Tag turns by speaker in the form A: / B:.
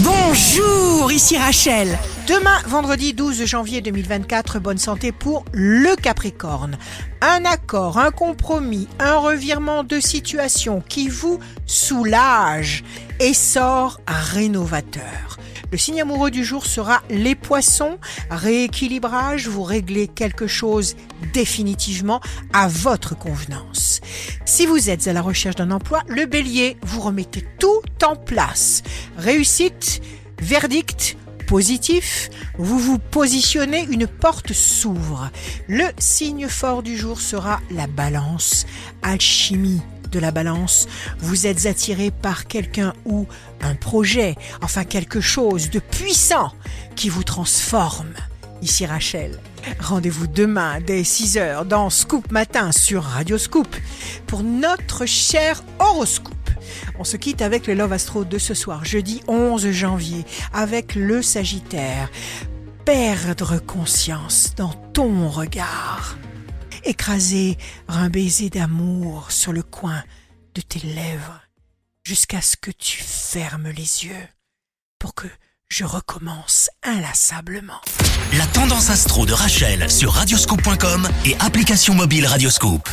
A: Bonjour, ici Rachel. Demain, vendredi 12 janvier 2024, bonne santé pour le Capricorne. Un accord, un compromis, un revirement de situation qui vous soulage et sort rénovateur. Le signe amoureux du jour sera les poissons. Rééquilibrage, vous réglez quelque chose définitivement à votre convenance. Si vous êtes à la recherche d'un emploi, le bélier, vous remettez tout en place. Réussite, verdict, positif, vous vous positionnez, une porte s'ouvre. Le signe fort du jour sera la balance, alchimie de la balance, vous êtes attiré par quelqu'un ou un projet, enfin quelque chose de puissant qui vous transforme. Ici Rachel. Rendez-vous demain dès 6h dans Scoop Matin sur Radio Scoop pour notre cher horoscope. On se quitte avec le Love Astro de ce soir, jeudi 11 janvier, avec le Sagittaire. Perdre conscience dans ton regard. Écraser un baiser d'amour sur le coin de tes lèvres jusqu'à ce que tu fermes les yeux pour que je recommence inlassablement.
B: La tendance astro de Rachel sur radioscope.com et application mobile Radioscope.